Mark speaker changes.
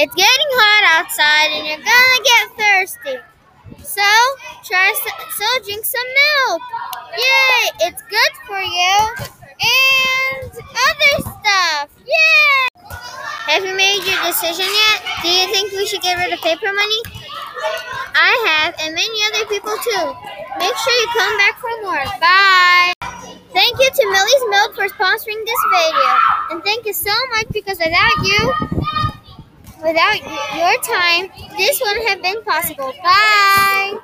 Speaker 1: It's getting hot outside and you're gonna get thirsty. So, try so drink some milk. Yay! It's good for you. And other stuff. Yay! Have you made your decision yet? Do you think we should get rid of paper money? I have, and many other people too. Make sure you come back for more. Bye! Thank you to Millie's Milk for sponsoring this video. And thank you so much because without you, without your time, this wouldn't have been possible. Bye!